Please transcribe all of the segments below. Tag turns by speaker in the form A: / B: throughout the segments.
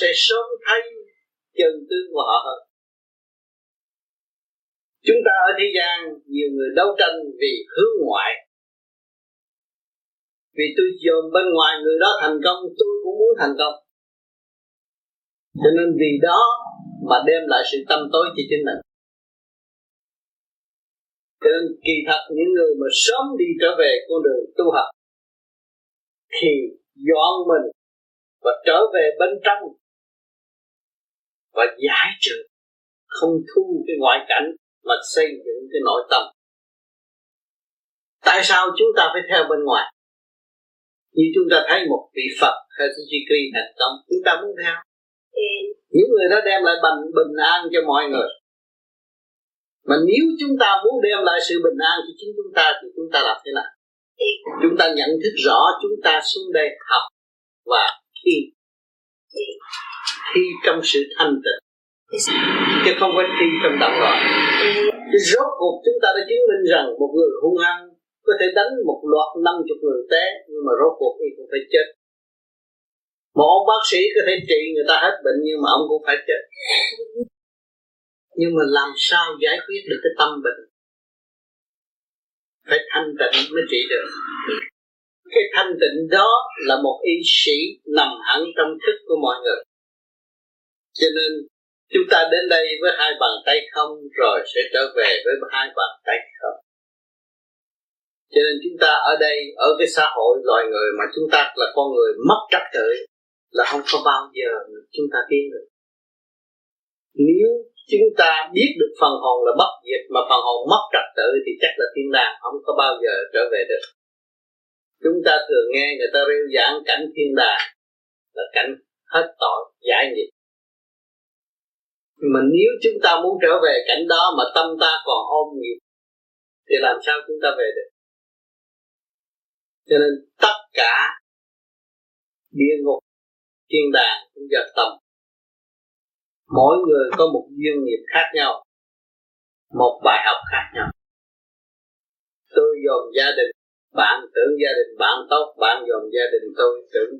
A: sẽ sớm thấy chân tướng của họ hơn. Chúng ta ở thế gian, nhiều người đấu tranh vì hướng ngoại. Vì tôi dồn bên ngoài người đó thành công, tôi cũng muốn thành công. Cho nên vì đó mà đem lại sự tâm tối cho chính mình. Cho nên kỳ thật, những người mà sớm đi trở về con đường tu học, thì dọn mình và trở về bên trong và giải trừ không thu cái ngoại cảnh mà xây dựng cái nội tâm. Tại sao chúng ta phải theo bên ngoài? Như chúng ta thấy một vị Phật hay Suzuki thành công chúng ta muốn theo. Những người đó đem lại bình bình an cho mọi người. Mà nếu chúng ta muốn đem lại sự bình an cho chính chúng ta thì chúng ta làm thế nào? Chúng ta nhận thức rõ chúng ta xuống đây học và thi thi trong sự thanh tịnh. Chứ không phải thi trong động loạn rốt cuộc chúng ta đã chứng minh rằng một người hung hăng có thể đánh một loạt năm chục người té, nhưng mà rốt cuộc thì cũng phải chết. Một ông bác sĩ có thể trị người ta hết bệnh nhưng mà ông cũng phải chết. Nhưng mà làm sao giải quyết được cái tâm bệnh? Phải thanh tịnh mới trị được. Cái thanh tịnh đó là một y sĩ nằm hẳn trong thức của mọi người cho nên, chúng ta đến đây với hai bàn tay không, rồi sẽ trở về với hai bàn tay không. Cho nên chúng ta ở đây, ở cái xã hội loài người mà chúng ta là con người mất trật tự, là không có bao giờ chúng ta tiến được. Nếu chúng ta biết được phần hồn là bất diệt, mà phần hồn mất trật tự thì chắc là thiên đàng không có bao giờ trở về được. Chúng ta thường nghe người ta rêu giảng cảnh thiên đàng là cảnh hết tội, giải nghiệp mà nếu chúng ta muốn trở về cảnh đó mà tâm ta còn ôm nghiệp, thì làm sao chúng ta về được? Cho nên tất cả địa ngục, thiên đàng cũng do tâm. Mỗi người có một duyên nghiệp khác nhau, một bài học khác nhau. Tôi dồn gia đình, bạn tưởng gia đình bạn tốt, bạn dồn gia đình tôi tưởng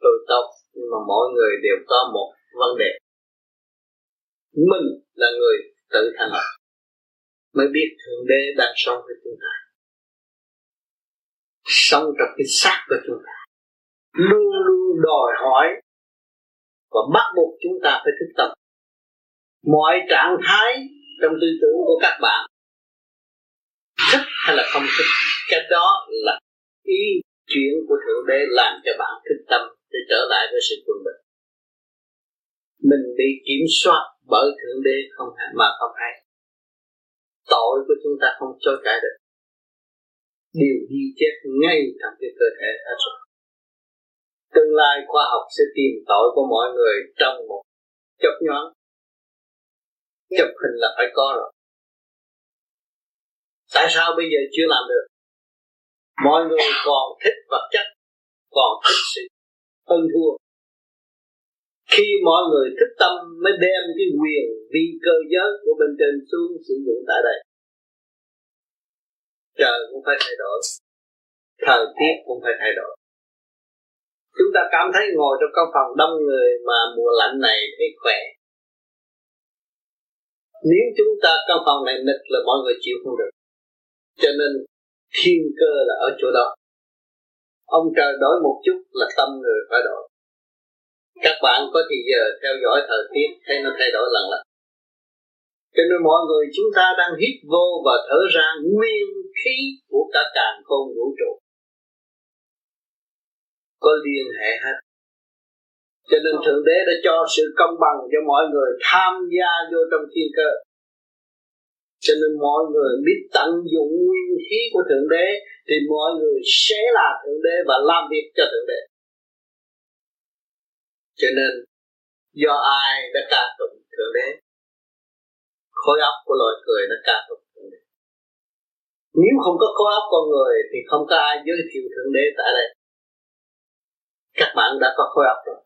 A: tôi tốt. Nhưng mà mỗi người đều có một vấn đề mình là người tự thành lập, mới biết thượng đế đang sống với chúng ta. Sống trong cái xác của chúng ta. Luôn luôn đòi hỏi và bắt buộc chúng ta phải thức tập. Mọi trạng thái trong tư tưởng của các bạn, thích hay là không thích, cái đó là ý chuyện của thượng đế làm cho bạn thức tâm để trở lại với sự quân bình. Mình bị kiểm soát bởi thượng đế không hay mà không hay tội của chúng ta không chối cãi được. Đều đi chết ngay trong cái cơ thể hết rồi. Tương lai khoa học sẽ tìm tội của mọi người trong một chớp nhoáng. Chụp hình là phải có rồi. Tại sao bây giờ chưa làm được? Mọi người còn thích vật chất, còn thích sự hơn thua khi mọi người thức tâm mới đem cái quyền vi cơ giới của bên trên xuống sử dụng tại đây. Trời cũng phải thay đổi. Thời tiết cũng phải thay đổi. Chúng ta cảm thấy ngồi trong căn phòng đông người mà mùa lạnh này thấy khỏe. Nếu chúng ta căn phòng này nịch là mọi người chịu không được. Cho nên thiên cơ là ở chỗ đó. Ông trời đổi một chút là tâm người phải đổi các bạn có thì giờ theo dõi thời tiết, thấy nó thay đổi lần lần. Cho nên mọi người chúng ta đang hít vô và thở ra nguyên khí của cả càn khôn vũ trụ. Có liên hệ hết. Cho nên thượng đế đã cho sự công bằng cho mọi người tham gia vô trong thiên cơ. Cho nên mọi người biết tận dụng nguyên khí của thượng đế, thì mọi người sẽ là thượng đế và làm việc cho thượng đế cho nên, do ai đã ca tụng thượng đế, khối óc của loài người nó ca tụng thượng đế. Nếu không có khối óc con người thì không có ai giới thiệu thượng đế tại đây. Các bạn đã có khối óc rồi.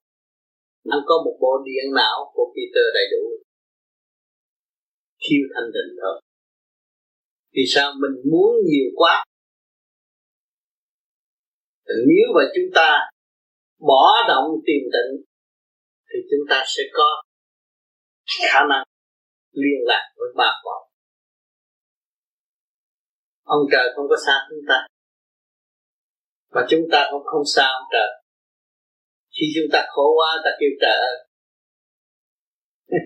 A: Anh có một bộ điện não của Peter đầy đủ. Thiếu thanh định thôi. Vì sao mình muốn nhiều quá? Nếu mà chúng ta bỏ động tìm tịnh thì chúng ta sẽ có khả năng liên lạc với ba cõi ông trời không có xa chúng ta. Và chúng ta cũng không xa ông trời. Khi chúng ta khổ quá, ta kêu trời ơi.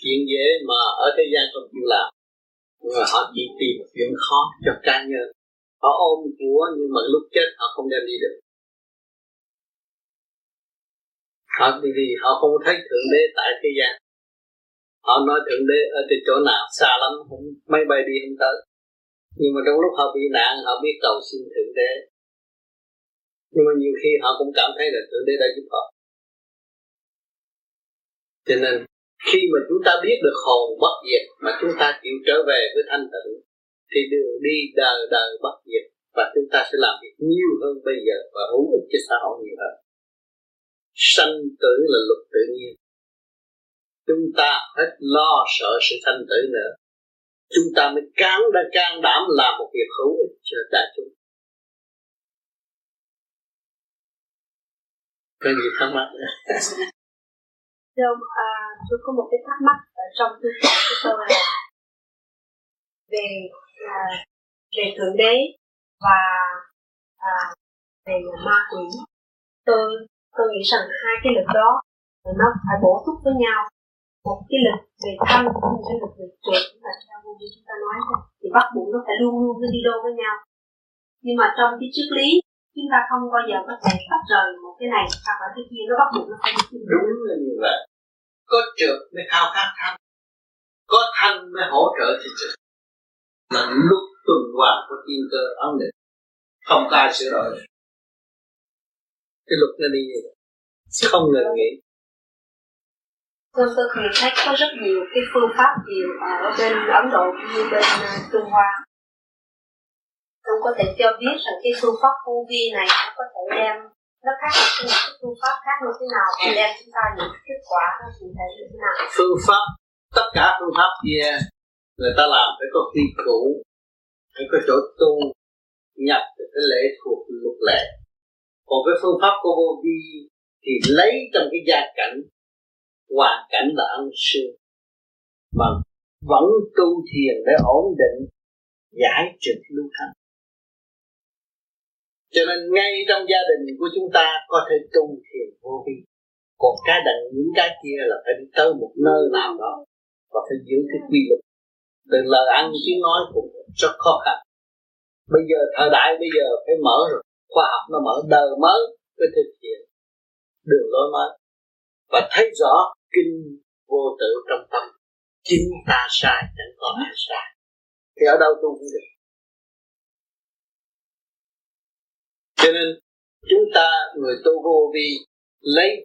A: Chuyện dễ mà ở thế gian không chịu làm. Nhưng mà họ chỉ tìm chuyện khó cho cá nhân. Họ ôm của nhưng mà lúc chết họ không đem đi được họ vì họ không thấy thượng đế tại thế gian. Họ nói thượng đế ở trên chỗ nào xa lắm, không, máy bay đi không tới. Nhưng mà trong lúc họ bị nạn, họ biết cầu xin thượng đế. Nhưng mà nhiều khi họ cũng cảm thấy là thượng đế đã giúp họ. Cho nên, khi mà chúng ta biết được hồn bất diệt mà chúng ta chịu trở về với thanh tịnh thì đường đi đời đời bất diệt và chúng ta sẽ làm việc nhiều hơn bây giờ và hữu ích cho xã hội nhiều hơn sanh tử là luật tự nhiên. Chúng ta hết lo sợ sự sanh tử nữa. Chúng ta mới can đã can đảm làm một việc hữu ích cho đại chúng. Có gì thắc mắc
B: Thưa ông, à, tôi có một cái thắc mắc ở trong tư tưởng của tôi là về à, về thượng đế và à, về ma quỷ. Tôi tôi nghĩ rằng hai cái lực đó nó phải bổ túc với nhau. Một cái lực về thân, một cái lực về trượt là theo như chúng ta nói thì bắt buộc nó phải luôn luôn đi đôi với nhau. Nhưng mà trong cái triết lý chúng ta không bao giờ có thể tách rời một cái này hoặc là cái kia nó bắt buộc nó phải đi
A: đúng là như vậy. Có trượt mới khao khát thanh có thanh mới hỗ trợ thì trượt. Là lúc tuần hoàn của thiên cơ ấn định không ai sửa đổi cái luật nó đi như vậy. Không ngừng nghỉ
B: Vâng, tôi thì thấy có rất nhiều cái phương pháp nhiều ở bên Ấn Độ cũng như bên uh, Trung Hoa. Ông có thể cho biết rằng cái phương pháp vô vi này nó có thể đem nó khác với cái cái phương pháp khác như thế nào và đem chúng ta những kết quả nó cụ thể như thế nào?
A: Phương pháp tất cả phương pháp kia người ta làm phải có quy củ phải có chỗ tu nhập cái lễ thuộc luật lệ còn cái phương pháp của vô vi thì lấy trong cái gia cảnh, hoàn cảnh là ăn sư mà vâng, vẫn tu thiền để ổn định, giải trực lưu hành. Cho nên ngay trong gia đình của chúng ta có thể tu thiền vô vi. Còn cái đằng những cái kia là phải đi tới một nơi nào đó và phải giữ cái quy luật. Từ lời ăn tiếng nói cũng rất khó khăn. Bây giờ thời đại bây giờ phải mở rồi khoa học nó mở đời mới cái thực hiện đường lối mới. Và thấy rõ kinh vô tự trong tâm, chính ta sai, chẳng có ai sai. Thì ở đâu tu cũng được. Cho nên, chúng ta, người tu vô vi, lấy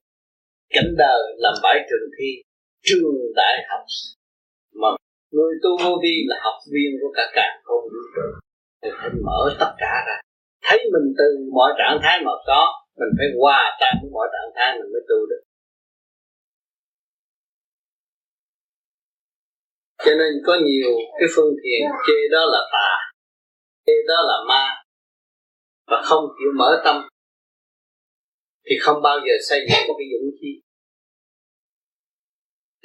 A: cảnh đời làm bãi trường thi, trường đại học. Mà người tu vô vi là học viên của cả càng không. Vũ trụ thì phải mở tất cả ra thấy mình từ mọi trạng thái mà có, mình phải hòa tan với mọi trạng thái mình mới tu được. Cho nên có nhiều cái phương thiền chê đó là tà, chê đó là ma và không chịu mở tâm, thì không bao giờ xây dựng một cái dũng khí.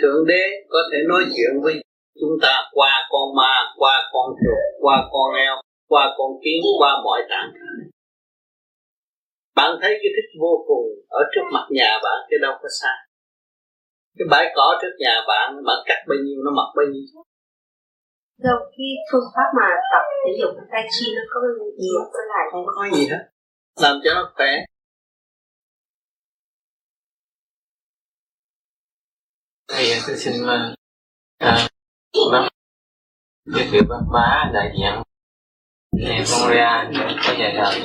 A: Thượng đế có thể nói chuyện với chúng ta qua con ma, qua con chuột qua con heo qua con kiến qua mọi trạng bạn thấy cái thích vô cùng ở trước mặt nhà bạn cái đâu có xa cái bãi cỏ trước nhà bạn bạn cắt bao nhiêu nó mọc bao nhiêu.
B: Đâu cái phương pháp mà tập thể dục tai chi nó có nhiều cái lại.
A: không có gì hết. Làm cho nó khỏe.
C: Thầy tôi xin là à, bác giới thiệu bác bá đại diện thầy Montreal có nhà đời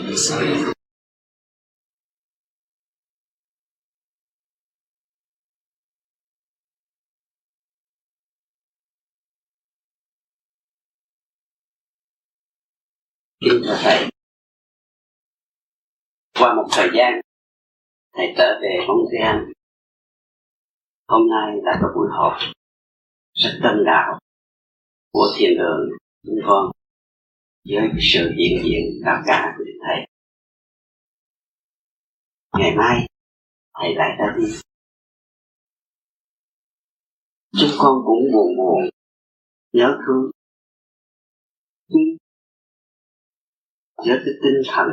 D: kính thưa thầy qua một thời gian, thầy trở về Montreal hôm nay đã có buổi họp rất đông đảo của thiền đường chúng con với sự hiện diện cao cả của thầy. Ngày mai, thầy lại ra đi. Chúng con cũng buồn buồn, nhớ thương. Nhưng với cái tinh thần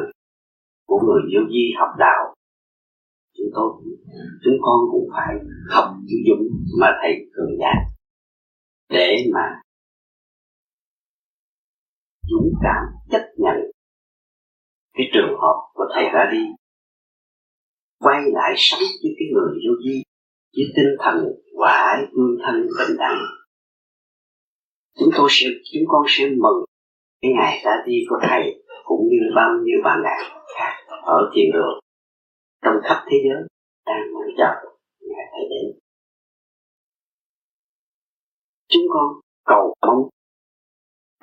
D: của người vô vi học đạo, chúng tôi, chúng con cũng phải học chữ dũng mà thầy thường dạy để mà dũng cảm chấp nhận cái trường hợp của thầy ra đi, quay lại sống với cái người vô vi, với tinh thần hòa ái tương thân bình đẳng. Chúng tôi sẽ, chúng con sẽ mừng cái ngày ra đi của thầy cũng như bao nhiêu bạn đạo khác ở thiên đường, trong khắp thế giới đang mong chờ ngày thầy đến. Chúng con cầu mong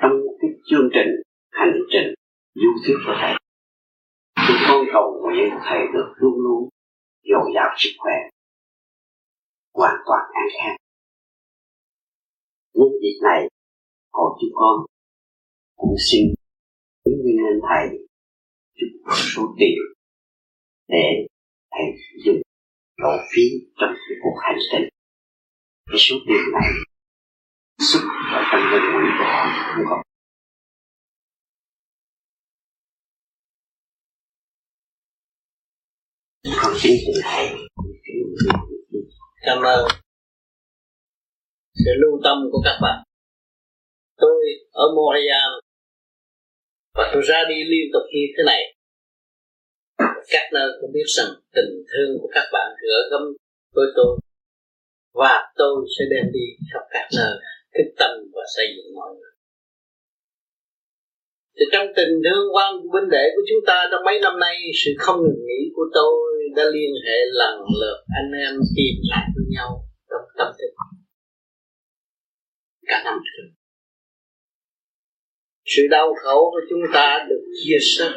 D: trong cái chương trình, hành trình, du thuyết của thầy chúng con cầu nguyện thầy được luôn luôn dồi dào sức khỏe, hoàn toàn an khang nhân dịp này hội chúng con cũng xin kính nguyên lên thầy chút số tiền để thầy dùng lộ phí trong cái cuộc hành trình. Cái số tiền này con kính thầy
A: cảm ơn sự lưu tâm của các bạn. Tôi ở Montreal và tôi ra đi liên tục như thế này. Các nơi cũng biết rằng tình thương của các bạn gửi gắm với tôi và tôi sẽ đem đi khắp các nơi, thức tâm và xây dựng mọi người thì trong tình thương quan huynh đệ của chúng ta trong mấy năm nay, sự không ngừng nghỉ của tôi đã liên hệ lần lượt anh em tìm lại với nhau trong tâm thức. Cả năm trước, sự đau khổ của chúng ta được chia sẻ,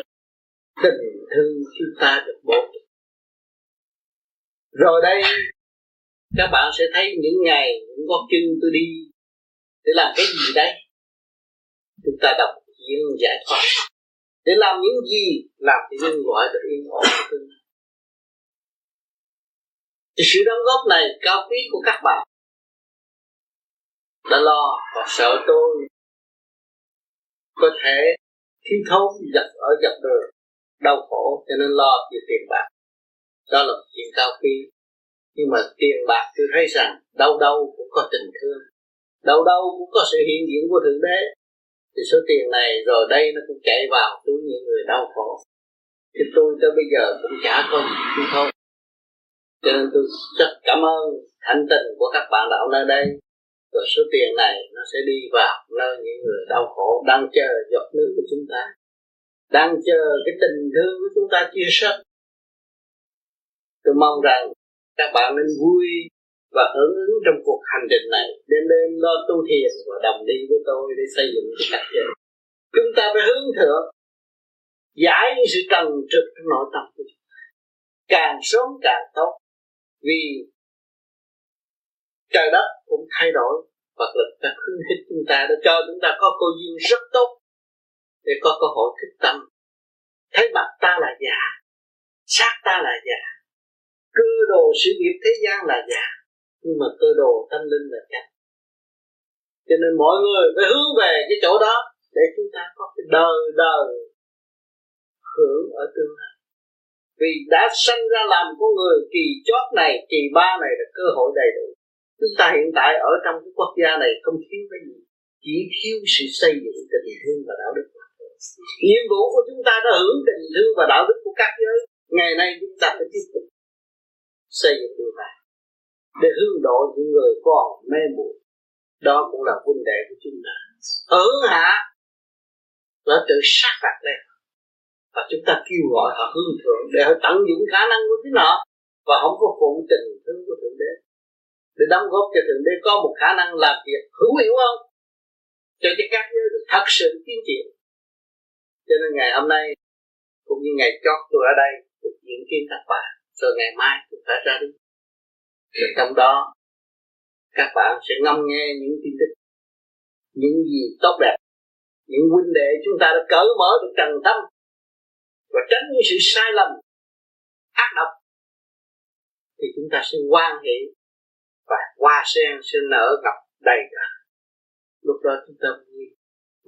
A: tình thương chúng ta được bố rồi đây, các bạn sẽ thấy những ngày, những gót chân tôi đi để làm cái gì đấy chúng ta đọc chuyện giải thoát. Để làm những gì? Làm cho nhân gọi được yên ổn. Tương lai thì sự đóng góp này cao quý của các bạn đã lo và sợ tôi có thể thiếu thốn dập ở dập đường đau khổ, cho nên lo về tiền bạc. Đó là một chuyện cao quý. Nhưng mà tiền bạc tôi thấy rằng đâu đâu cũng có tình thương. Đâu đâu cũng có sự hiện diện của thượng đế thì số tiền này rồi đây nó cũng chạy vào túi những người đau khổ. Thì tôi tới bây giờ cũng chả có gì thôi. Cho nên tôi rất cảm ơn thành tình của các bạn đạo nơi đây. Rồi số tiền này nó sẽ đi vào nơi những người đau khổ đang chờ giọt nước của chúng ta. Đang chờ cái tình thương của chúng ta chia sẻ. Tôi mong rằng các bạn nên vui và hưởng ứng trong cuộc hành trình này. Đêm đêm lo tu thiền và đồng đi với tôi để xây dựng cái cách giới. Chúng ta phải hướng thượng, giải những sự trần trực trong nội tâm của chúng ta. Càng sớm càng tốt, vì trời đất cũng thay đổi, Phật lực đã khuyến khích chúng ta, đã cho chúng ta có cơ duyên rất tốt để có cơ hội thức tâm. Thấy mặt ta là giả, xác ta là giả cơ đồ sự nghiệp thế gian là giả nhưng mà cơ đồ tâm linh là khác cho nên mọi người phải hướng về cái chỗ đó để chúng ta có cái đời đời hưởng ở tương lai. Vì đã sanh ra làm con người, kỳ chót này, kỳ ba này là cơ hội đầy đủ. Chúng ta hiện tại ở trong cái quốc gia này không thiếu cái gì, chỉ thiếu sự xây dựng tình thương và đạo đức. Nhiệm vụ của chúng ta đã hưởng tình thương và đạo đức của các giới. Ngày nay chúng ta phải tiếp tục xây dựng điều này để hướng độ những người còn mê muội đó cũng là vấn đề của chúng ta. Hướng hạ nó tự sát phạt lên. Và chúng ta kêu gọi họ hướng thượng để họ tận dụng khả năng của chính họ. Và không có phụ tình thương của thượng đế. Để đóng góp cho thượng đế có một khả năng làm việc hữu hiệu không? cho cho các giới được thật sự tiến triển. Cho nên ngày hôm nay, cũng như ngày chót tôi ở đây, được diễn kiến các bạn rồi ngày mai tôi phải ra đi. Thì trong đó, các bạn sẽ ngâm nghe những tin tức, những gì tốt đẹp, những huynh đệ chúng ta đã cởi mở được trần tâm và tránh những sự sai lầm, ác độc, thì chúng ta sẽ quan hệ và hoa sen sẽ nở cặp đầy cả. Lúc đó chúng ta vui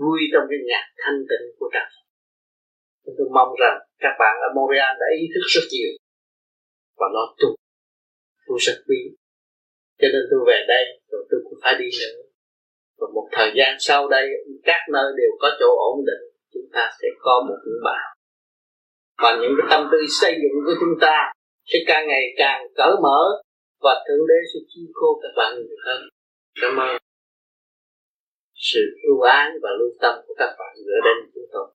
A: vui trong cái nhạc thanh tịnh của trần tôi mong rằng các bạn ở Montreal đã ý thức rất nhiều và lo tu tôi rất quý. Cho nên tôi về đây, rồi tôi cũng phải đi nữa. Và một thời gian sau đây, các nơi đều có chỗ ổn định, chúng ta sẽ có một những bạn và những cái tâm tư xây dựng của chúng ta sẽ càng ngày càng cởi mở, và thượng đế sẽ chi khô các bạn nhiều hơn cảm ơn sự ưu ái và lưu tâm của các bạn gửi đến chúng tôi.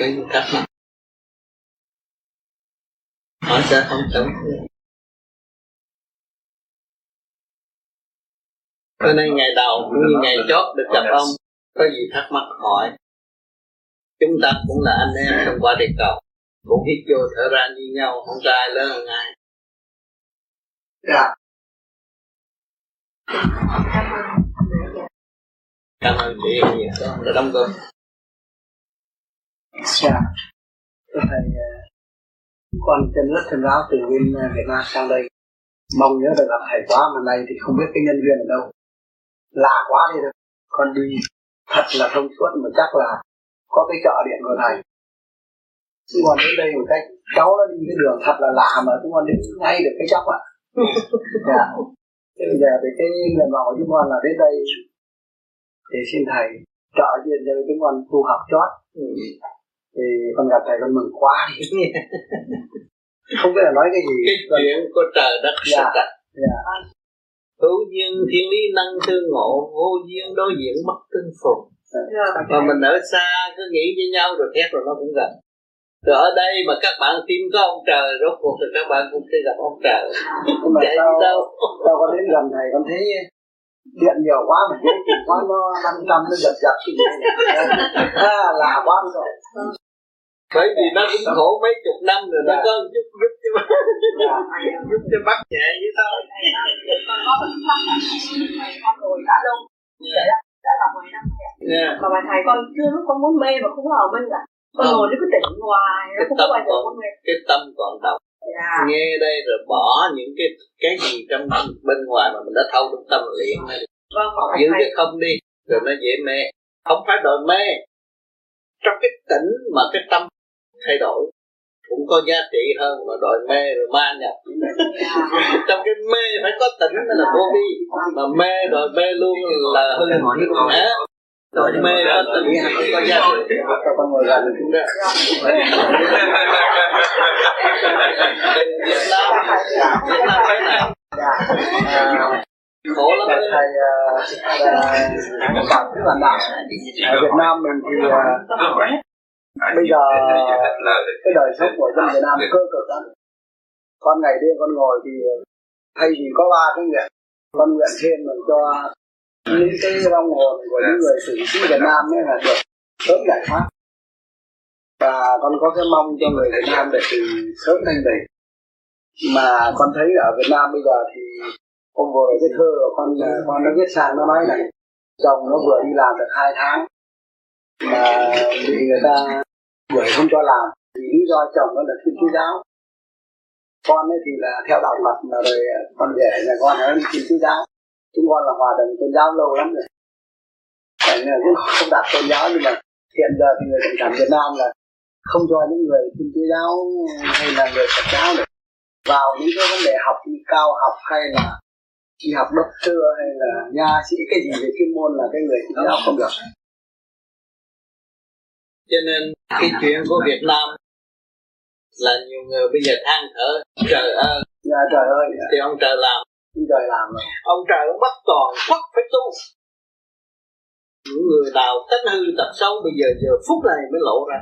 A: Gì thắc mắc hỏi sao không tổng Hôm nay ngày đầu cũng như ngày chót được gặp ông Có gì thắc mắc hỏi. Chúng ta cũng là anh em trong qua địa cầu. Cũng hít vô thở ra như nhau Không có ai lớn hơn ai.
D: Dạ.
A: Cảm ơn chị nhiều. Đã đóng góp
E: Dạ. Thầy, ờ, con chân rất thân giáo từ bên ờ, Việt Nam sang đây. Mong nhớ được gặp thầy quá mà này thì không biết cái nhân duyên ở đâu. Lạ quá đi được. Con đi thật là thông suốt mà chắc là có cái chợ điện của thầy. Chúng con đến đây một cách cháu nó đi cái đường thật là lạ mà chúng con đến ngay được cái chóc ạ. dạ. Thế bây giờ thì cái vọng của chúng con là đến đây thì xin thầy trợ duyên cho chúng con tu học chót thì con gặp thầy con mừng quá không biết là nói cái gì.
A: Cái chuyện của trời đất
E: Dạ.
A: sắp đặt.
E: Dạ.
A: Hữu duyên thiên lý năng tương ngộ Vô duyên đối diện bất tương phùng. Mà mình ở xa cứ nghĩ với nhau rồi thét rồi nó cũng gần. Rồi ở đây mà các bạn tin có ông trời Rốt cuộc thì các bạn cũng sẽ gặp ông trời.
E: Nhưng mà
A: Chạy
E: sao
A: đâu?
E: sao con đến gần thầy con thấy điện nhiều quá mà thấy quá nó năm trăm nó giật giật cái gì. À, lạ quá rồi
A: Bởi vì nó cũng khổ mấy chục năm rồi Nó
E: Dạ.
A: có giúp giúp cho
E: dạ.
A: giúp cho bắt nhẹ vậy thôi
B: con có một con rồi đã lâu đã là 10 năm rồi mà bà thầy con chưa lúc con muốn mê mà không có ở minh cả. Con ngồi nó cứ tỉnh hoài nó không có bao giờ
A: còn
B: con mê.
A: Cái tâm còn độc.
B: Dạ.
A: Nghe đây rồi bỏ những cái cái gì trong bên ngoài mà mình đã thâu trong tâm luyện này.
B: Vâng thầy.
A: cái không đi rồi nó dễ mê. Không phải đòi mê. Trong cái tỉnh mà cái tâm thay đổi cũng có giá trị hơn mà đòi mê rồi ma nhập. Trong cái mê phải có tỉnh mới là vô vi. Mà mê đòi mê luôn là hư. Hả? Đòi mê có tỉnh. không có giá trị.
E: Cho con ngồi gần
A: Đúng đó. Việt Nam Việt Nam thế nào
E: dạ à,
A: khổ lắm đấy.
E: thầy uh, bảo cái bản đạo. Ở Việt Nam mình thì ờ, bây giờ cái đời sống của dân Việt Nam cơ cực lắm con ngày đêm con ngồi thì thay vì có ba cái nguyện con nguyện thêm mình cho những cái long hồn của những người tử sĩ Việt Nam ấy là được sớm giải thoát. Và con có cái mong cho người Việt Nam để từ sớm thanh tịnh mà con thấy ở Việt Nam bây giờ thì hôm vừa cái thơ của con con nó viết sang nó nói này. Chồng nó vừa đi làm được hai tháng. Mà bị người ta đuổi không cho làm, vì lý do chồng nó là thiên chúa giáo. Con ấy thì là theo đạo Phật mà rồi à, con rể nhà con nó đi thiên chúa giáo. Chúng con là hòa đồng tôn giáo lâu lắm rồi. Tại là cũng không đạt tôn giáo, nhưng mà hiện giờ thì người cộng sản Việt Nam là không cho những người thiên chúa giáo hay là người Phật giáo được vào những cái vấn đề học như cao học hay là đi học đốc sư hay là nha sĩ, cái gì về chuyên môn là cái người thiên giáo không được
A: cho nên cái chuyện của Việt Nam là nhiều người bây giờ than thở trời ơi.
E: Nhà trời ơi.
A: Thì ông trời làm.
E: Ông trời làm rồi.
A: Ông trời ông bắt toàn bắt phải tu. Những người nào tánh hư tật xấu bây giờ giờ phút này mới lộ ra.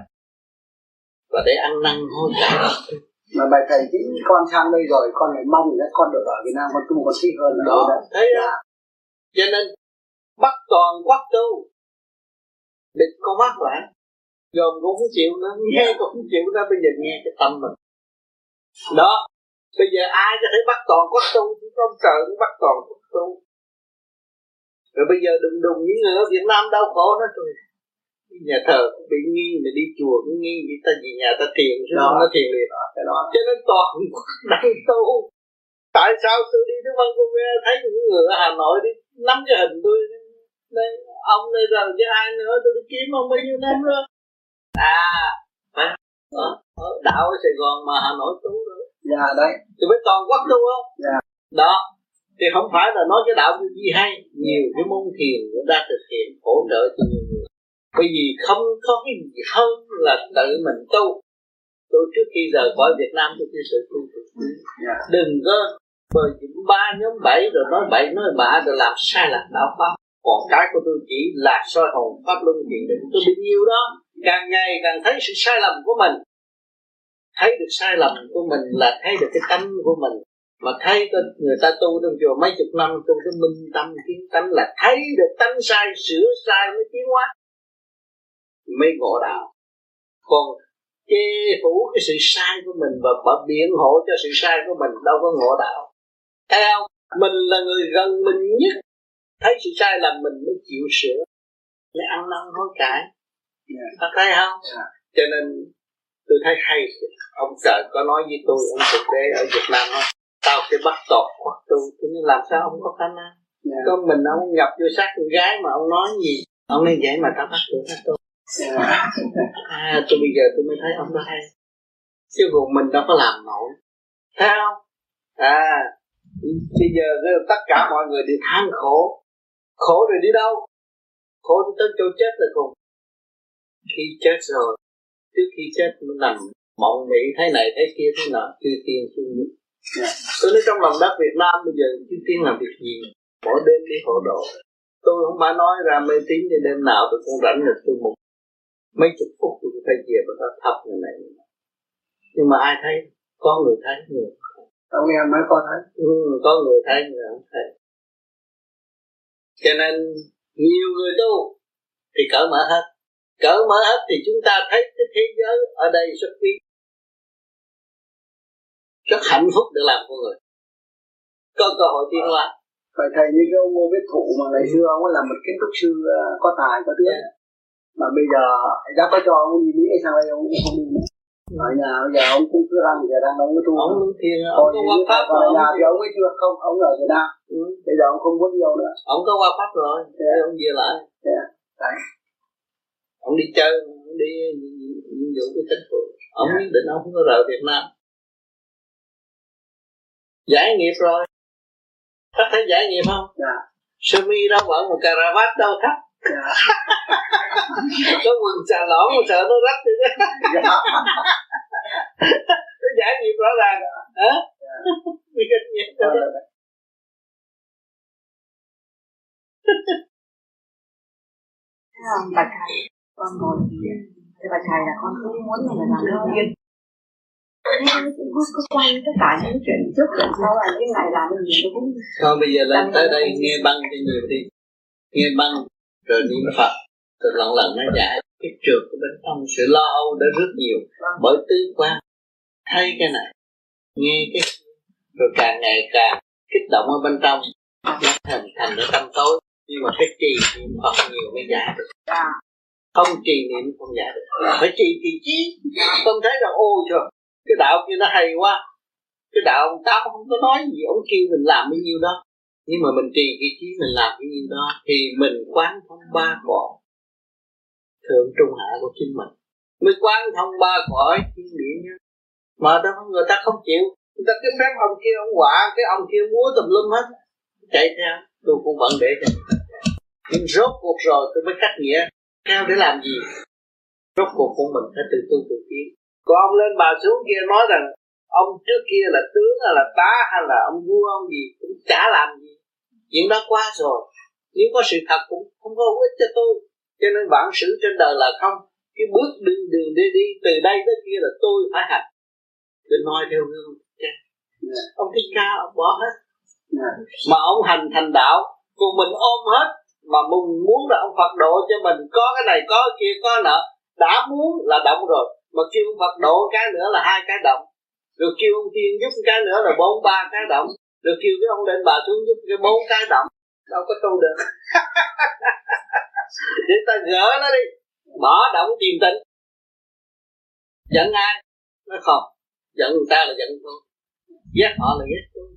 A: Và để ăn năn hối cải.
E: Mà bài thầy chính con sang đây rồi con lại mong là con được ở Việt Nam con tu con thích hơn là
A: đó
E: đây
A: thấy đó cho nên bắt toàn quắc tu. Địch con mắt lại dòm cũng không chịu nữa nghe cũng không chịu nữa bây giờ nghe cái tâm mình. Đó bây giờ ai có thể bắt toàn quốc tu chỉ có ông trời cũng bắt toàn quốc tu. Rồi bây giờ đùng đùng những người ở Việt Nam đau khổ nó tôi nhà thờ cũng bị nghi mà đi chùa cũng nghi vì ta về nhà ta thiền chứ không nó thiền liền.
E: Cái đó
A: cho nên toàn đang tu. Tại sao tôi đi tới văn công thấy những người ở Hà Nội đi nắm cái hình tôi đây ông đây rồi chứ ai nữa tôi đi kiếm ông bao nhiêu năm rồi à phải ở, ở đạo ở Sài Gòn mà Hà Nội tu rồi
E: dạ đấy.
A: Thì mới toàn quốc tu không?
E: Dạ.
A: Đó. Thì không phải là nói cái đạo gì hay. Nhiều cái môn thiền cũng đã thực hiện hỗ trợ cho nhiều người. Bởi vì không có cái gì hơn là tự mình tu. Tôi trước khi rời khỏi Việt Nam tôi chia sẻ tu
E: dạ.
A: đừng có bởi ba nhóm bảy rồi nói bậy nói bạ rồi làm sai lạc đạo pháp. Còn cái của tôi chỉ là soi hồn pháp luân thiền định. Tôi bị nhiều đó càng ngày càng thấy sự sai lầm của mình. Thấy được sai lầm của mình là thấy được cái tánh của mình. Mà thấy người ta tu trong chùa mấy chục năm tu cái minh tâm, kiến tánh là thấy được tánh sai, sửa sai mới tiến hóa. Mới ngộ đạo. Còn chê phủ cái sự sai của mình và bảo biện hộ cho sự sai của mình đâu có ngộ đạo. Theo mình là người gần mình nhất. Thấy sự sai lầm mình mới chịu sửa. Mới ăn năn hối cải yeah. thấy không? Yeah. cho nên tôi thấy hay. Ông trời có nói với tôi ông thực tế ở Việt Nam nói tao sẽ bắt tọt hoặc tôi. Tôi làm sao ông có khả năng? Yeah. có mình ông nhập vô sát con gái mà ông nói gì ông nói vậy mà tao bắt được hết tôi. À tôi bây giờ tôi mới thấy ông đó hay. Chứ còn mình đâu có làm nổi. Thấy không? À bây giờ tất cả mọi người đều than khổ. Khổ rồi đi đâu? Khổ tới chỗ chết là cùng khi chết rồi trước khi chết mới nằm mộng mị thế này thế kia thế nọ chư tiên chư yeah. tôi nói trong lòng đất Việt Nam bây giờ chư tiên làm việc gì mỗi đêm đi hộ độ tôi không phải nói ra mê tín cho đêm nào tôi cũng rảnh được tôi một mấy chục phút tôi phải về và ta thắp người này. Nhưng mà ai thấy? Có người thấy người
E: ông em mới có thấy?
A: Ừ, có người thấy người không thấy. Cho nên nhiều người tu thì cởi mở hết cởi mở hết thì chúng ta thấy cái thế giới ở đây rất quý rất hạnh phúc được làm con người có cơ hội tiến hóa
E: phải thầy như cái ông ngô viết thụ mà ngày xưa ông là một kiến trúc sư à, có tài có tiếng yeah. mà bây giờ đã có cho ông đi mỹ sang đây ông cũng không đi nữa ở nhà bây giờ ông cũng cứ đang giờ đang ông cái tu
A: ông thiền ông có qua pháp
E: rồi nhà thì ông ấy chưa không ông ở Việt Nam ừ. bây giờ ông không muốn yêu nữa
A: ông có qua pháp rồi yeah. ông về lại
E: yeah. Đấy.
A: Ông đi chơi ông đi nhiệm vụ của chính phủ. Ông yeah. định ông không có rời Việt Nam. Giải nghiệp rồi. Có thể giải nghiệp không?
E: Dạ.
A: Sơ mi đâu vẫn một cà ra vát đâu thấp. Dạ. có quần xà lõm mà sợ nó rách đi đó dạ. nó giải nghiệp rõ ràng hả vì cái gì đó
B: không bạch thầy con ngồi bạch thầy là con không muốn mình làm giáo viên. Có quay tất cả những chuyện trước chuyện sau là cái này làm gì nó cũng
A: thôi bây giờ lên tới đây nghe băng cho nhiều đi. Nghe băng rồi niệm phật rồi lần lần nó giải cái trượt của bên trong sự lo âu đã rất nhiều. Bởi tứ quan thấy cái này nghe cái rồi càng ngày càng kích động ở bên trong. Nó thành thành ở tâm tối. Nhưng mà phải trì niệm phật nhiều mới giải được không trì niệm không giải được. Phải trì trì trí không thấy là ô chưa cái đạo kia nó hay quá. Cái đạo ông tám không có nói gì, ông kêu mình làm bao nhiêu đó. Nhưng mà mình trì trì trí mình làm bao nhiêu đó, thì mình quán thông ba cõi. Thượng trung hạ của chính mình. Mới quán thông ba cõi thiên địa nhá mà đó, người ta không chịu. Người ta cứ phép ông kia ông quả, cái ông kia múa tùm lum hết. Chạy theo, tôi cũng vẫn để cho. Nhưng rốt cuộc rồi, tôi mới cắt nghĩa theo để làm gì? Rốt cuộc của mình phải từ tu từ tiến. Còn ông lên bà xuống kia nói rằng ông trước kia là tướng hay là tá hay là ông vua ông gì cũng chả làm gì. Chuyện đó qua rồi. Nếu có sự thật cũng không có ích cho tôi. Cho nên bản sử trên đời là không. Cái bước đường đường đi đi từ đây tới kia là tôi phải hành. Tôi nói theo gương. Yeah. ông thích ca ông bỏ hết. Yeah. mà ông hành thành đạo còn mình ôm hết mà mình muốn là ông Phật độ cho mình, có cái này, có cái kia, có nợ. Đã muốn là động rồi, mà kêu ông Phật độ cái nữa là hai cái động. Rồi kêu ông tiên giúp cái nữa là bốn, ba cái động. Rồi kêu cái ông lên bà xuống giúp cái bốn cái động. Đâu có tu được. Để ta gỡ nó đi. Bỏ động tìm tĩnh giận ai? Nó không. Giận người ta là giận tôi. Ghét họ là ghét tôi.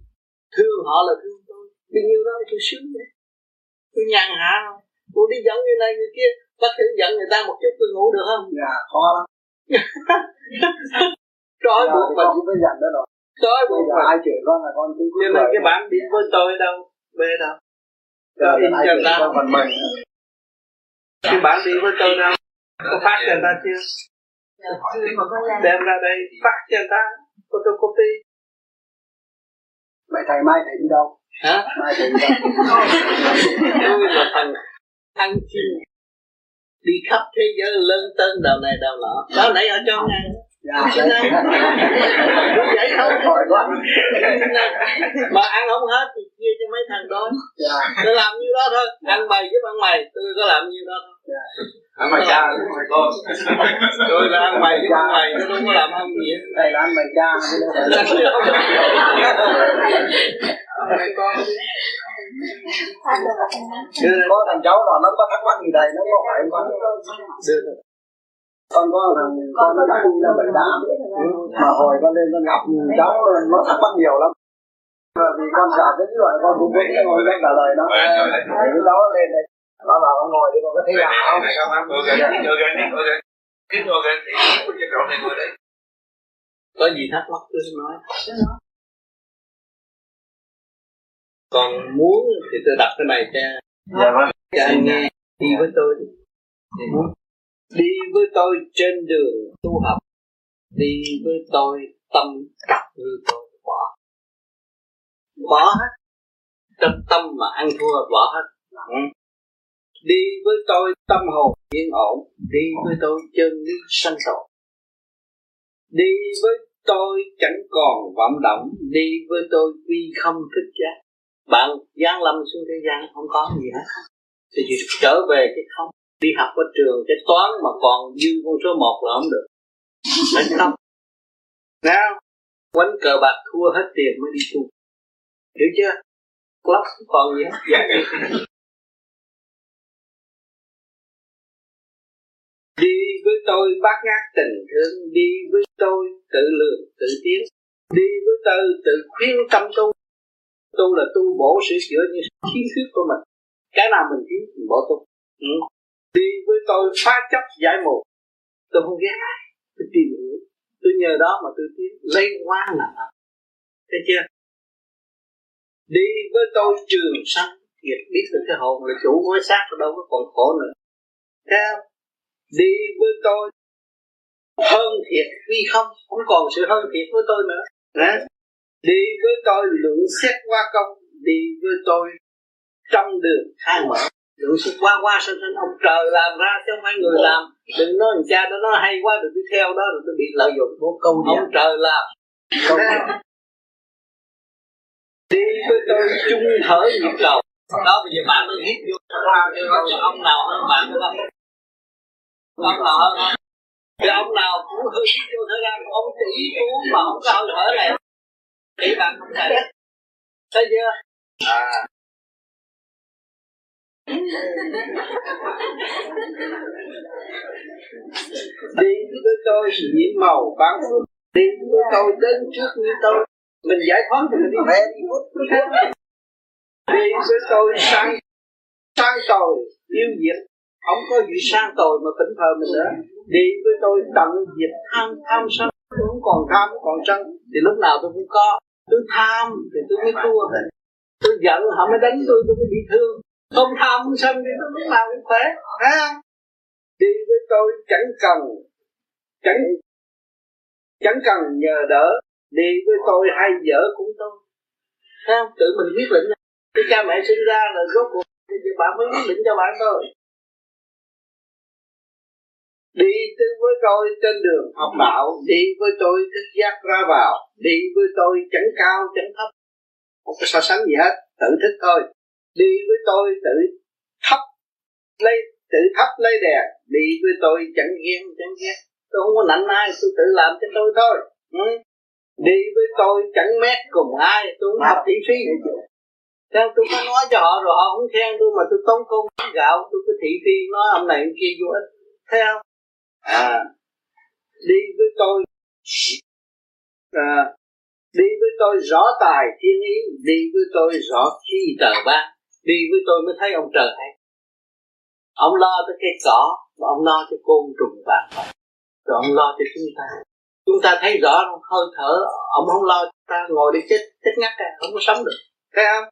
A: Thương họ là thương tôi. Bao nhiêu đó tôi sướng đấy tôi nhàn hạ. Không tôi đi giận người này người kia có thể giận người ta một chút tôi ngủ được không?
E: Dạ khó lắm.
A: Trói
E: dạ,
A: buộc mình.
E: không có giận đó rồi.
A: Trói buộc
E: giờ
A: mình.
E: ai chửi con là con cũng
A: cho nên cái bạn đi với tôi đâu? Về đâu?
E: Giờ
A: in cho ta
E: con phần mình.
A: Cái bạn đi với tôi đâu? Có phát cho người ta chưa? Đem ra đây phát cho người ta photocopy.
E: Vậy thầy mai thầy đi đâu
A: hả? Tôi là thằng thằng chim đi khắp thế giới lớn tên đầu này đầu nọ. Đó nãy ở cho ngay
E: dạ
A: đâu. vậy không
E: hỏi quá
A: mà ăn không hết thì chia cho mấy thằng đó.
E: Dạ.
A: Tôi làm như đó thôi. Ăn mày giúp ăn mày tôi có làm như đó thôi
C: Ăn mày cha, con.
A: tôi là ăn mày ăn mày tôi không có làm ăn gì
E: thầy là ăn mày cha. Chứ phải có thằng cháu là nó có thắc mắc gì thầy nó có hỏi con. Con có thằng con nó đang là bệnh đám mà hồi con lên con gặp cháu nó thắc mắc nhiều lắm. Vì con sợ cái loại con cũng biết ngồi đây trả lời nó. Thì cái đó lên đây nó bảo con ngồi đi con có thấy lạ không?
A: Có gì thắc mắc cứ nói. Còn muốn thì tôi đặt cái này cho
C: Dạ vâng.
A: cho anh nghe. Đi với tôi đi. Đi với tôi trên đường tu học. Đi với tôi tâm cặp như tôi bỏ. Bỏ hết. Trong tâm mà ăn thua bỏ hết. Ừ đi với tôi tâm hồn yên ổn. Đi với tôi chân lý sanh tồn. Đi với tôi chẳng còn vọng động. Đi với tôi quy không thức giác. Bạn giáng lâm xuống thế gian, không có gì hết. Thì chỉ trở về cái không. Đi học ở trường, cái toán mà còn dư con số một là không được. Phải không? Nào quánh cờ bạc thua hết tiền mới đi tu. Hiểu chưa? Club còn gì hết. Dạ. Tôi bác ngát tình thương, đi với tôi tự lượng tự tiến. Đi với tôi tự khuyên tâm tu. Tu là tu bổ sửa chữa những kiến thức của mình. Cái nào mình kiến mình bổ tu. Ừ. đi với tôi phá chấp giải mù. Tôi không ghét ai. Tôi tìm hiểu. Tôi nhờ đó mà tôi tiến. Lấy hoa là thấy chưa? Đi với tôi trường sanh. Thiệt biết được cái hồn là chủ của xác, đâu có còn khổ nữa. Thấy không? Đi với tôi. Hơn thiệt vì không không còn sự hơn thiệt với tôi nữa. Đấy. đi với tôi lượng xét qua công đi với tôi trong đường khai mở. Lượng xét qua qua sanh sanh ông trời làm ra chứ không phải người làm. Đừng nói thằng cha đó nó hay quá rồi tôi theo đó rồi tôi bị lợi dụng.
E: Vô câu
A: ông trời làm.
E: Câu
A: đi với tôi chung thở nhịp cầu đó bây giờ bạn mới hít vô. Cho ông nào hơn bạn không ông nào thì ông nào cũng hít vô thở ra ông chỉ muốn mà không có hơi thở này. Thì bạn không thể. Thấy chưa? À đi với tôi nhiễm màu bán phước đi với tôi đến trước như tôi. Mình giải thoát thì mình đi về đi đi với tôi sang sang cầu yêu diệt không có gì sang tội mà tỉnh thờ mình nữa. Đi với tôi tận diệt tham tham sân tôi không còn tham không còn sân. Thì lúc nào tôi cũng có. Tôi tham thì tôi mới thua. Tôi giận họ mới đánh tôi tôi mới bị thương. Không tham không sân thì tôi lúc nào cũng khỏe ha đi với tôi chẳng cần, chẳng chẳng cần nhờ đỡ. Đi với tôi hay dở cũng tôi ha tự mình quyết định. Cái cha mẹ sinh ra là rốt cuộc thì bạn mới quyết định cho bạn thôi đi tư với tôi trên đường học đạo, đi với tôi thức giác ra vào, đi với tôi chẳng cao, chẳng thấp. Không có so sánh gì hết, tự thức thôi. Đi với tôi tự thấp lấy, tự thấp lấy đè đi với tôi chẳng ghen chẳng ghét tôi không có nạnh ai, tôi tự làm cho tôi thôi. Ừ. đi với tôi chẳng mét cùng ai, tôi không học thị phi. Thế tôi có nói cho họ rồi họ không khen tôi mà tôi tốn công gạo, tôi cứ thị phi, nói ông này ông kia vô ích. Thấy không? À đi với tôi. À, đi với tôi rõ tài thiên ý đi với tôi rõ khi trời ban đi với tôi mới thấy ông trời hay. Ông lo tới cây cỏ và ông lo cho côn trùng vạn vật rồi ông lo cho chúng ta. Chúng ta thấy rõ hơi thở ông không lo chúng ta ngồi đi chết chết ngắt à không có sống được. Thấy không?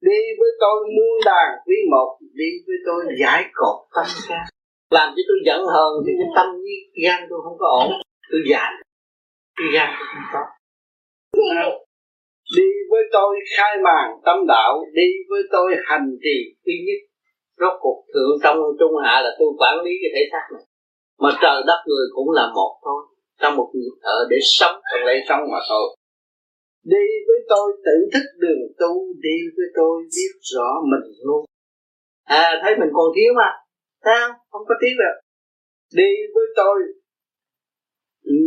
A: Đi với tôi muôn đàn quý một đi với tôi giải cột tâm can làm cho tôi giận hờn thì cái tâm với gan tôi không có ổn. Tôi giải cái gan tôi không có. Đi với tôi khai màn tâm đạo, đi với tôi hành trì duy nhất rốt cuộc thượng trong trung hạ là tôi quản lý cái thể xác này. Mà trời đất người cũng là một thôi. Trong một nhịp thở để sống trong lấy sống mà thôi. Đi với tôi tự thức đường tu, đi với tôi biết rõ mình luôn. À thấy mình còn thiếu mà sao? Không có tiếc được đi với tôi.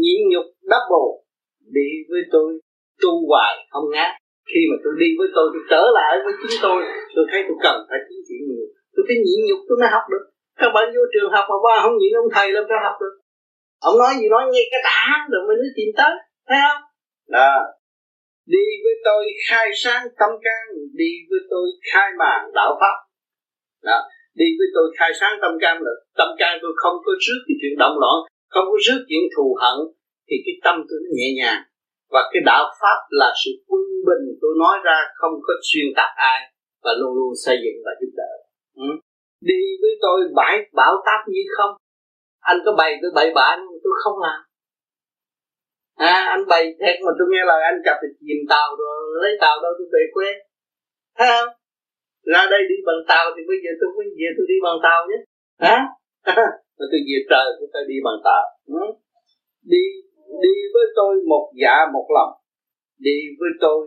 A: Nhịn nhục double đi với tôi. Tu hoài không ngát. Khi mà tôi đi với tôi tôi trở lại với chính tôi tôi thấy tôi cần phải chính trị nhiều. Tôi phải nhịn nhục tôi mới học được. Các bạn vô trường học mà ba không nhịn ông thầy làm sao học được. Ông nói gì nói nghe cái đã rồi mới nói tìm tới. Thấy không? Đó. Đi với tôi khai sáng tâm can đi với tôi khai màn đạo pháp. Đó đi với tôi khai sáng tâm can là tâm can tôi không có rước cái chuyện động loạn không có rước chuyện thù hận thì cái tâm tôi nó nhẹ nhàng. Và cái đạo pháp là sự quân bình tôi nói ra không có xuyên tạc ai và luôn luôn xây dựng và giúp đỡ. Ừ. đi với tôi bãi bảo táp như không. Anh có bày tôi bậy bạ nhưng tôi không làm. À, anh bày thiệt mà tôi nghe lời anh chập thì chìm tàu rồi lấy tàu đâu tôi về quê. Thấy không? Ra đây đi bằng tàu thì bây giờ tôi mới về tôi đi bằng tàu chứ hả? Mà tôi về trời tôi phải đi bằng tàu. Ừ. đi đi với tôi một dạ một lòng. Đi với tôi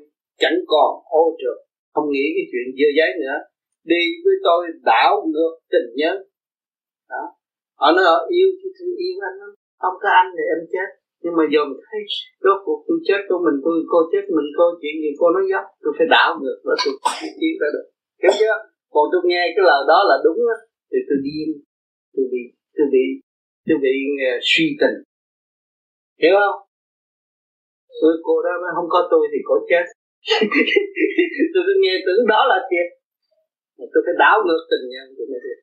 A: chẳng còn ô trượt. Không nghĩ cái chuyện dơ giấy nữa. Đi với tôi đảo ngược tình nhân. Đó. Họ nói họ yêu thì tôi yêu anh lắm. Không có anh thì em chết. Nhưng mà giờ thấy rốt cuộc tôi chết của mình tôi cô chết mình cô chuyện gì cô nói dốc tôi phải đảo ngược đó tôi chiến ra được hiểu chưa? Còn tôi nghe cái lời đó là đúng á thì tôi điên tôi bị tôi bị tôi bị ờ, suy tình. Hiểu không? Tôi cô đó nói không có tôi thì cô chết. Tôi cứ nghe tưởng đó là thiệt. Tôi phải đảo ngược tình nhân tôi mới được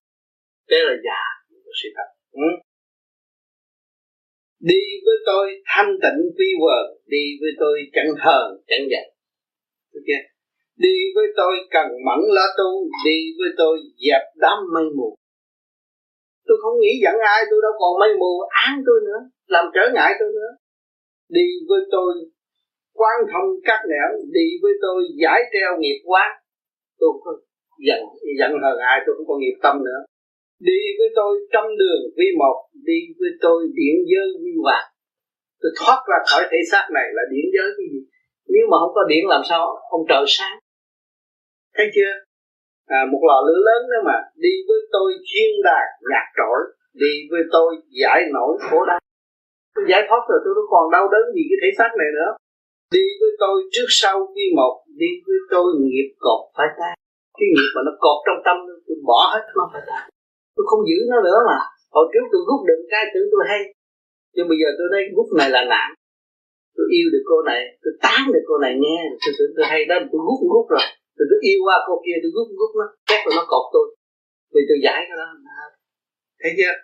A: thế là giả sự thật. Ừ? đi với tôi thanh tịnh quy quần, đi với tôi chẳng hờn chẳng giận ok? Đi với tôi cần mẫn lá tu, đi với tôi dẹp đám mây mù. Tôi không nghĩ giận ai, tôi đâu còn mây mù, án tôi nữa, làm trở ngại tôi nữa. Đi với tôi quan thông các nẻo, đi với tôi giải treo nghiệp quán. Tôi không giận giận hờn ai, tôi không có nghiệp tâm nữa. Đi với tôi trăm đường vi một, đi với tôi điện giới vi vàng tôi thoát ra khỏi thể xác này là điện giới cái gì? Nếu mà không có điện làm sao? Ông trời sáng thấy chưa? À, một lò lửa lớn đó mà đi với tôi thiên đàng nhạc trội đi với tôi giải nổi khổ đau. Tôi giải thoát rồi tôi đâu còn đau đớn gì cái thể xác này nữa. Đi với tôi trước sau vi một đi với tôi nghiệp cột phải tan cái nghiệp mà nó cột trong tâm tôi bỏ hết nó phải tan tôi không giữ nó nữa mà. Hồi trước tôi rút được cái tưởng tôi hay. Nhưng bây giờ tôi thấy rút này là nạn. Tôi yêu được cô này tôi tán được cô này nghe tôi tưởng tôi hay đó tôi rút rút rồi tôi cứ yêu qua cô kia tôi rút rút nó chắc là nó cột tôi. Vì tôi giải cái đó. Thấy chưa?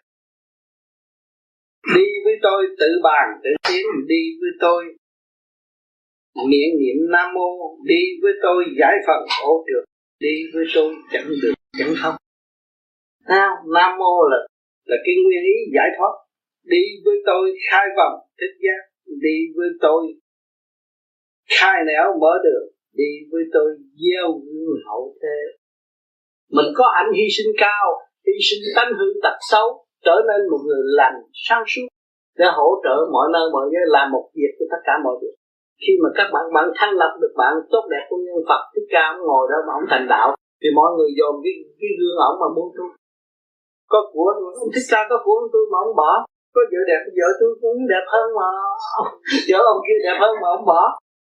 A: Đi với tôi tự bàn tự tiến. Đi với tôi miệng niệm nam mô. Đi với tôi giải phần ô được, đi với tôi chẳng được chẳng không nào nam mô là là cái nguyên ý giải thoát. Đi với tôi khai vòng thích giác. Đi với tôi khai nẻo mở đường đi với tôi gieo gương hậu thế. Mình có ảnh hy sinh cao, hy sinh tánh hư tật xấu, trở nên một người lành, sáng suốt, để hỗ trợ mọi nơi mọi nơi, làm một việc cho tất cả mọi việc. Khi mà các bạn bạn thành lập được bạn tốt đẹp của nhân Phật thích ca, ông ngồi đó mà ông thành đạo, thì mọi người dồn cái cái gương ổng mà muốn tôi có của ông thích ca có của ông tôi mà ông bỏ. Có vợ đẹp, vợ tôi cũng đẹp hơn mà, vợ ông kia đẹp hơn mà ông bỏ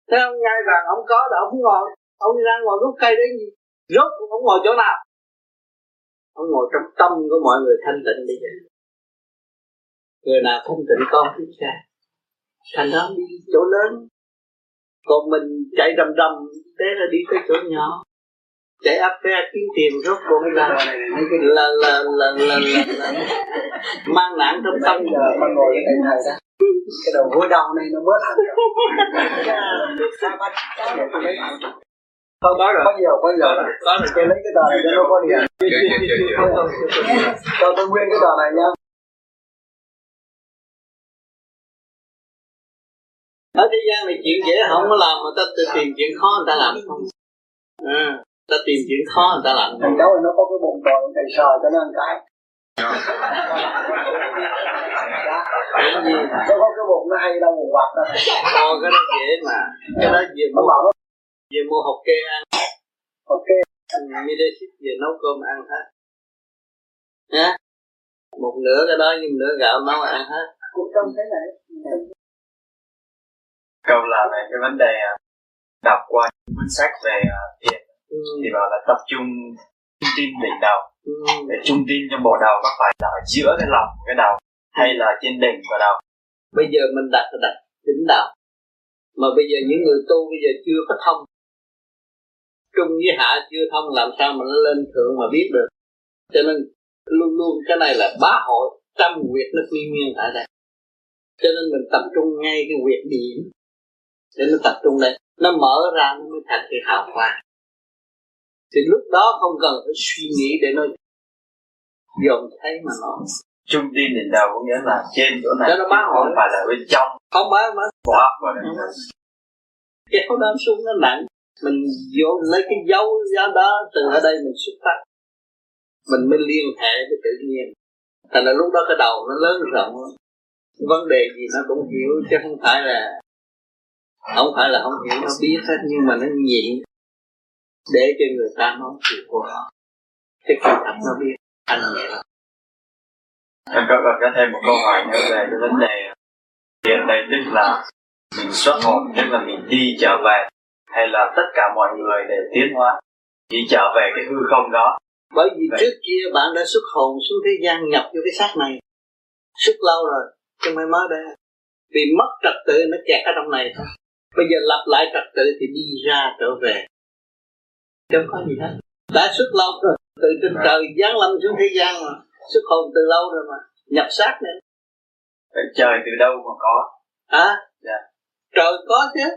A: thế ông ngay rằng ông có là ông ngồi ông đi ra ngồi gốc cây đấy gì rốt ông ngồi chỗ nào ông ngồi trong tâm của mọi người thanh tịnh bây giờ người nào thanh tịnh con biết xa thành đó đi chỗ lớn còn mình chạy rầm rầm thế là đi tới chỗ nhỏ chạy áp phe kiếm tiền rốt cuộc là là là là là, là, là, mang nạn trong tâm
E: giờ cái đầu gối đau này nó bớt hẳn
A: không có rồi
E: có nhiều có nhiều.
A: Rồi
E: tôi lấy cái tờ này cho nó có điện cho tôi nguyên cái tờ này nhá
A: ở thế gian này chuyện dễ không có làm mà ta tự tìm chuyện khó người ta làm không. À, ta tìm chuyện khó người ta làm
E: thằng cháu nó có cái bụng to thầy sờ cho nó ăn cái
A: gì
E: nó có cái bụng nó hay đau bụng quạt đó
A: Ồ, cái đó dễ mà cái đó về mua
E: bảo
A: về mua hộp kê ăn
E: ok
A: mi đây ship về nấu cơm ăn hết nhá một nửa cái đó nhưng nửa gạo nấu ăn hết
E: cũng trong thế này
F: câu là về cái vấn đề à, đọc qua cuốn sách về à, thiền
A: ừ.
F: thì bảo là tập trung trung tim đỉnh đầu để trung tim trong bộ đầu có phải là ở giữa cái lòng cái đầu hay là trên đỉnh của đầu
A: bây giờ mình đặt là đặt đỉnh đầu. mà bây giờ những người tu bây giờ chưa có thông. Trung với hạ chưa thông, làm sao mà nó lên thượng mà biết được? Cho nên luôn luôn cái này là bá hội tâm nguyệt nó quy nguyên tại đây. Cho nên mình tập trung ngay cái nguyệt điểm để nó tập trung đây. Nó mở ra nó mới thành cái hào quang thì lúc đó không cần phải suy nghĩ để nó dồn thấy mà nó
F: trung tim đỉnh đầu có nghĩa là trên chỗ này
A: Đó là hội.
F: không phải là bên trong.
A: Không
F: của óc của này
A: kéo nó xuống nó nặng. Mình vô lấy cái dấu giá đó từ ở đây mình xuất phát. Mình mới liên hệ với tự nhiên. Thành là lúc đó cái đầu nó lớn rộng vấn đề gì nó cũng hiểu chứ không phải là không phải là không hiểu nó biết hết nhưng mà nó nhịn để cho người ta nói chuyện của họ. Cái kỳ thật nó biết anh vậy đó
F: em có còn có thêm một câu hỏi nữa về cái vấn đề hiện đây tức là mình xuất hồn tức là mình đi trở về hay là tất cả mọi người để tiến hóa đi trở về cái hư không đó.
A: Bởi vì
F: Vậy.
A: trước kia bạn đã xuất hồn xuống thế gian nhập vô cái xác này xuất lâu rồi chứ mới mới đây. Vì mất trật tự nó kẹt ở trong này thôi. Bây giờ lập lại trật tự thì đi ra trở về không có gì hết. Đã xuất lâu rồi từ trên trời giáng lâm xuống thế gian mà. Xuất hồn từ lâu rồi mà. Nhập xác nữa.
F: Vậy trời từ đâu mà có?
A: Hả?
F: Dạ.
A: trời có chứ.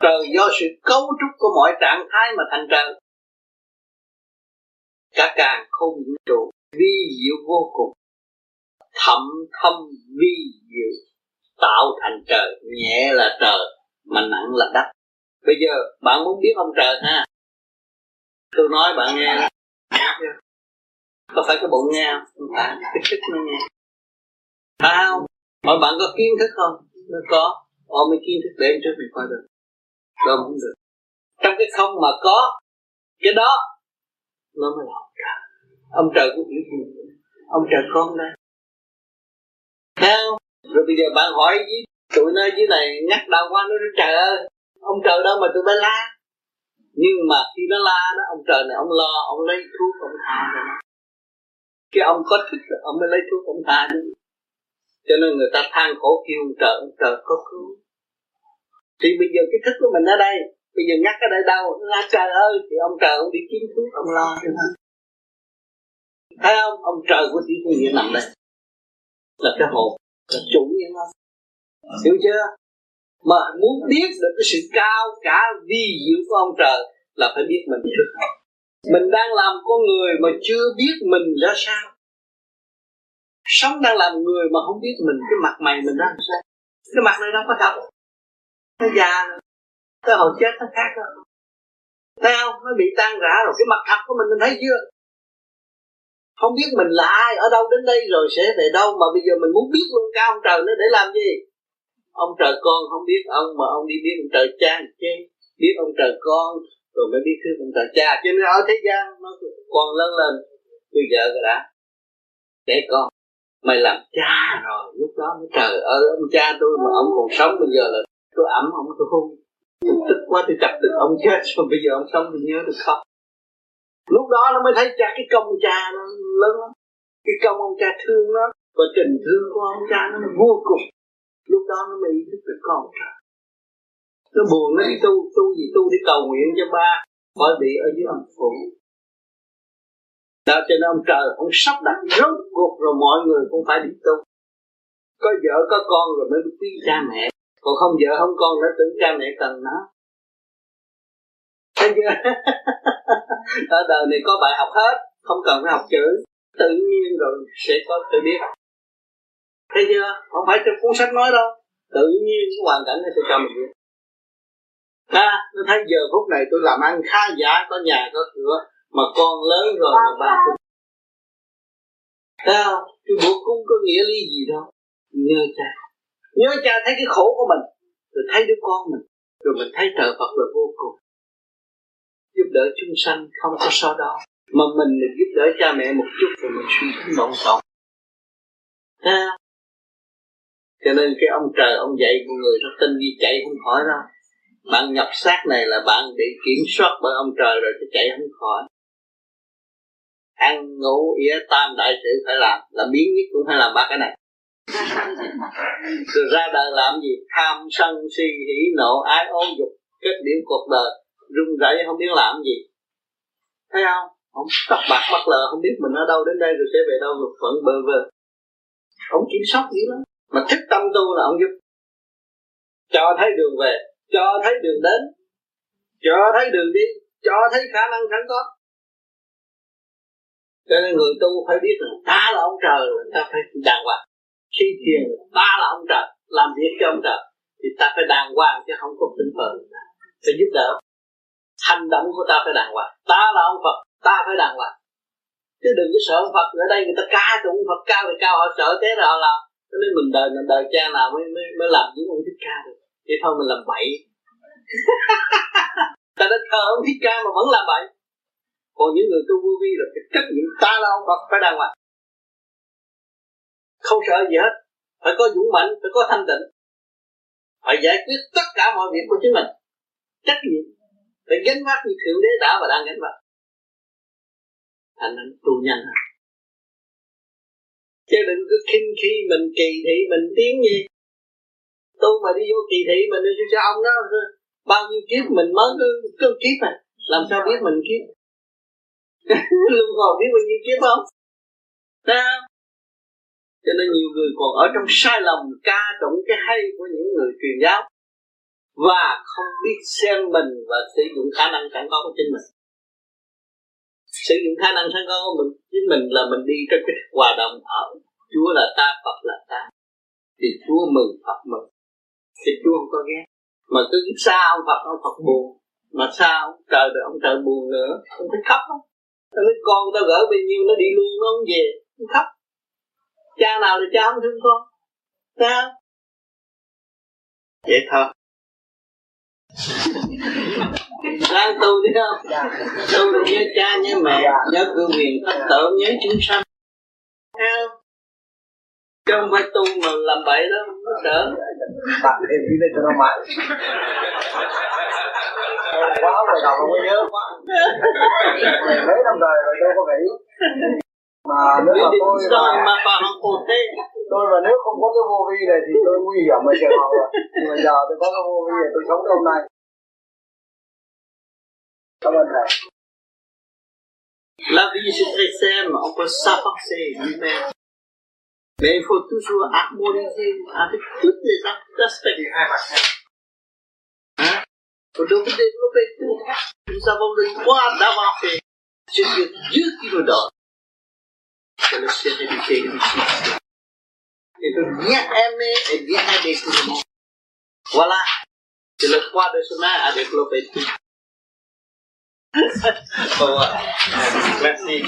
A: Trời do sự cấu trúc của mọi trạng thái mà thành trời. Cả càng không vũ trụ vi diệu vô cùng. Thậm thâm vi diệu tạo thành trời. Nhẹ là trời mà nặng là đất. Bây giờ bạn muốn biết ông trời ha tôi nói bạn nghe. Có phải cái bụng nghe không? Không phải. Cái thức nó nghe. Phải không? Hỏi bạn có kiến thức không? Nó có. Ôm mới kiến thức để trước mình coi được. Đâu không được. Trong cái không mà có, cái đó, nó mới là ông trời. Ông trời cũng hiểu gì ông trời con đây? Thấy không? Rồi bây giờ bạn hỏi với tụi nó dưới này, nhắc đầu qua nó nói, trời ơi, ông trời đâu mà tụi bay la? Nhưng mà khi nó la đó ông trời này ông lo ông lấy thuốc ông tha cho nó. Cái ông có thức rồi, ông mới lấy thuốc ông tha đi cho nên người ta than khổ kêu ông trời ông trời có cứu. Thì bây giờ cái thức của mình ở đây bây giờ nhắc ở đây đâu? La trời ơi! Thì ông trời ông đi kiếm thuốc ông lo cho nó. Thấy không? Ông trời của tiểu thiên địa nằm đây. Là cái hồn là chủ nhân nó. Hiểu chưa? Mà muốn biết được cái sự cao cả vi diệu của ông trời là phải biết mình. Trước mình đang làm con người mà chưa biết mình ra sao. Sống đang làm người mà không biết mình, cái mặt mày mình ra sao? Cái mặt này đâu có thật. Nó già rồi. Tới hồi chết nó khác rồi. Thấy không? Nó bị tan rã rồi. Cái mặt thật của mình mình thấy chưa? Không biết mình là ai, ở đâu đến đây rồi sẽ về đâu, mà bây giờ mình muốn biết luôn cao ông trời nó để làm gì? Ông trời con không biết ông, mà ông đi biết ông trời cha chứ biết ông trời con, rồi mới biết thương ông trời cha. Cho nên ở thế gian, nó còn lớn lên tôi vợ rồi đã. Để con, mày làm cha rồi, lúc đó mới trời ơi, ông cha tôi mà ông còn sống bây giờ là tôi ẩm, ông tôi hôn tôi tức quá, tôi chặt tức ông chết rồi bây giờ ông sống, tôi nhớ được không? Lúc đó nó mới thấy cha, cái công cha nó lớn lắm. Cái công ông cha thương nó, và tình thương của ông cha nó vô cùng lúc đó nó mới ý thức được con trời nó buồn, nó đi tu tu gì tu, đi cầu nguyện cho ba, bởi vì ở dưới âm phủ. Đó cho nên ông trời ông sắp đặt rốt cuộc rồi mọi người cũng phải đi tu. Có vợ, có con rồi mới quý cha mẹ. Còn không vợ, không con nó tưởng cha mẹ cần nó. Thấy chưa? Ở đời này có bài học hết, không cần phải học chữ. Tự nhiên rồi sẽ có tự biết thấy chưa không phải trong cuốn sách nói đâu. Tự nhiên cái hoàn cảnh nó sẽ cho mình biết. À, nó thấy giờ phút này tôi làm ăn khá giả có nhà có cửa mà con lớn rồi mà ba tôi sao? Không cái cung có nghĩa lý gì đâu? Nhớ cha. Nhớ cha thấy cái khổ của mình rồi thấy đứa con mình rồi mình thấy trợ Phật là vô cùng. Giúp đỡ chúng sanh không có so đó mà mình được giúp đỡ cha mẹ một chút rồi mình suy nghĩ vọng vọng à cho nên cái ông trời, ông dạy con người nó tin đi chạy không khỏi đâu bạn nhập xác này là bạn bị kiểm soát bởi ông trời rồi chứ chạy không khỏi. Ăn, ngủ, ỉa, tam đại sự phải làm. Là biến nhất cũng phải làm ba cái này. Rồi ra đời làm gì? Tham sân si hỉ nộ, ái ố dục, kết điểm cuộc đời. Rung rẩy không biết làm gì. Thấy không? Ông tóc bạc mắt lờ, không biết mình ở đâu đến đây rồi sẽ về đâu rồi vẫn bơ vơ. Ông kiểm soát dữ lắm mà thích tâm tu là ông giúp. Cho thấy đường về, cho thấy đường đến. Cho thấy đường đi, cho thấy khả năng sẵn có. Cho nên người tu phải biết rằng ta là ông trời ta phải đàng hoàng. Khi thiền, ta là ông trời, làm việc cho ông trời, thì ta phải đàng hoàng chứ không có tinh thần phải giúp đỡ. Hành động của ta phải đàng hoàng. Ta là ông Phật, ta phải đàng hoàng. Chứ đừng có sợ ông Phật. Ở đây người ta ca tụng Phật cao thì cao, họ sợ thế là họ làm cho nên mình đời mình đời cha nào mới mới, mới làm những ông thích ca được. Thì thôi mình làm bậy. Ta đã thờ ông thích ca mà vẫn làm bậy. Còn những người tu vô vi là cái trách nhiệm ta là ông Phật phải đàng hoàng. Không sợ gì hết. Phải có dũng mạnh phải có thanh tịnh. Phải giải quyết tất cả mọi việc của chính mình. Trách nhiệm. Phải gánh vác như thượng đế đã và đang gánh vác. Thành anh tu nhanh hơn chứ đừng cứ khinh khi mình kỳ thị mình tiếng gì. Tu mà đi vô kỳ thị mình đi cho ông đó bao nhiêu kiếp mình mới cứ, cứ kiếp này làm sao biết mình kiếp? Luân hồi biết bao nhiêu kiếp không? Đó cho nên nhiều người còn ở trong sai lầm ca tụng cái hay của những người truyền giáo và không biết xem mình và sử dụng khả năng sẵn có của chính mình sử dụng khả năng sẵn có của mình. Chính mình là mình đi trong cái hòa đồng ở Chúa là ta, Phật là ta. Thì Chúa mừng Phật mừng. Thì Chúa không có ghét. Mà cứ xa ông Phật ông Phật buồn. Mà sao trời được ông trời buồn nữa. Ông phải khóc không nói, con tao gỡ bao nhiêu, nó đi luôn, nó không về. Không khóc. Cha nào là cha không thương con. Sao vậy thôi. sáng tu đi không tu được nhớ cha nhớ mẹ nhớ cương quyền thất tử nhớ chúng sanh chứ không phải tu mà làm bậy đó nó đỡ sợ
E: bạn thêm đi lên cho nó mạnh quá rồi đầu không có nhớ quá mấy năm đời rồi đâu có nghĩ mà nếu mà tôi
A: mà mà không cổ thế
E: tôi mà nếu không có cái vô vi này thì tôi nguy hiểm ở trường học rồi nhưng mà giờ tôi có cái vô vi này tôi sống đến hôm nay
A: La vie c'est très simple, on peut s'avancer lui-même. Mais il faut toujours harmoniser avec tous les aspects Hein? Donc développer tout. Nous avons le droit d'avancer. C'est Dieu qui nous donne. C'est la sérénité et le Et de bien aimer et bien aider tout le monde. Voilà. C'est le droit de chemin à développer tout. Ờ, Merci.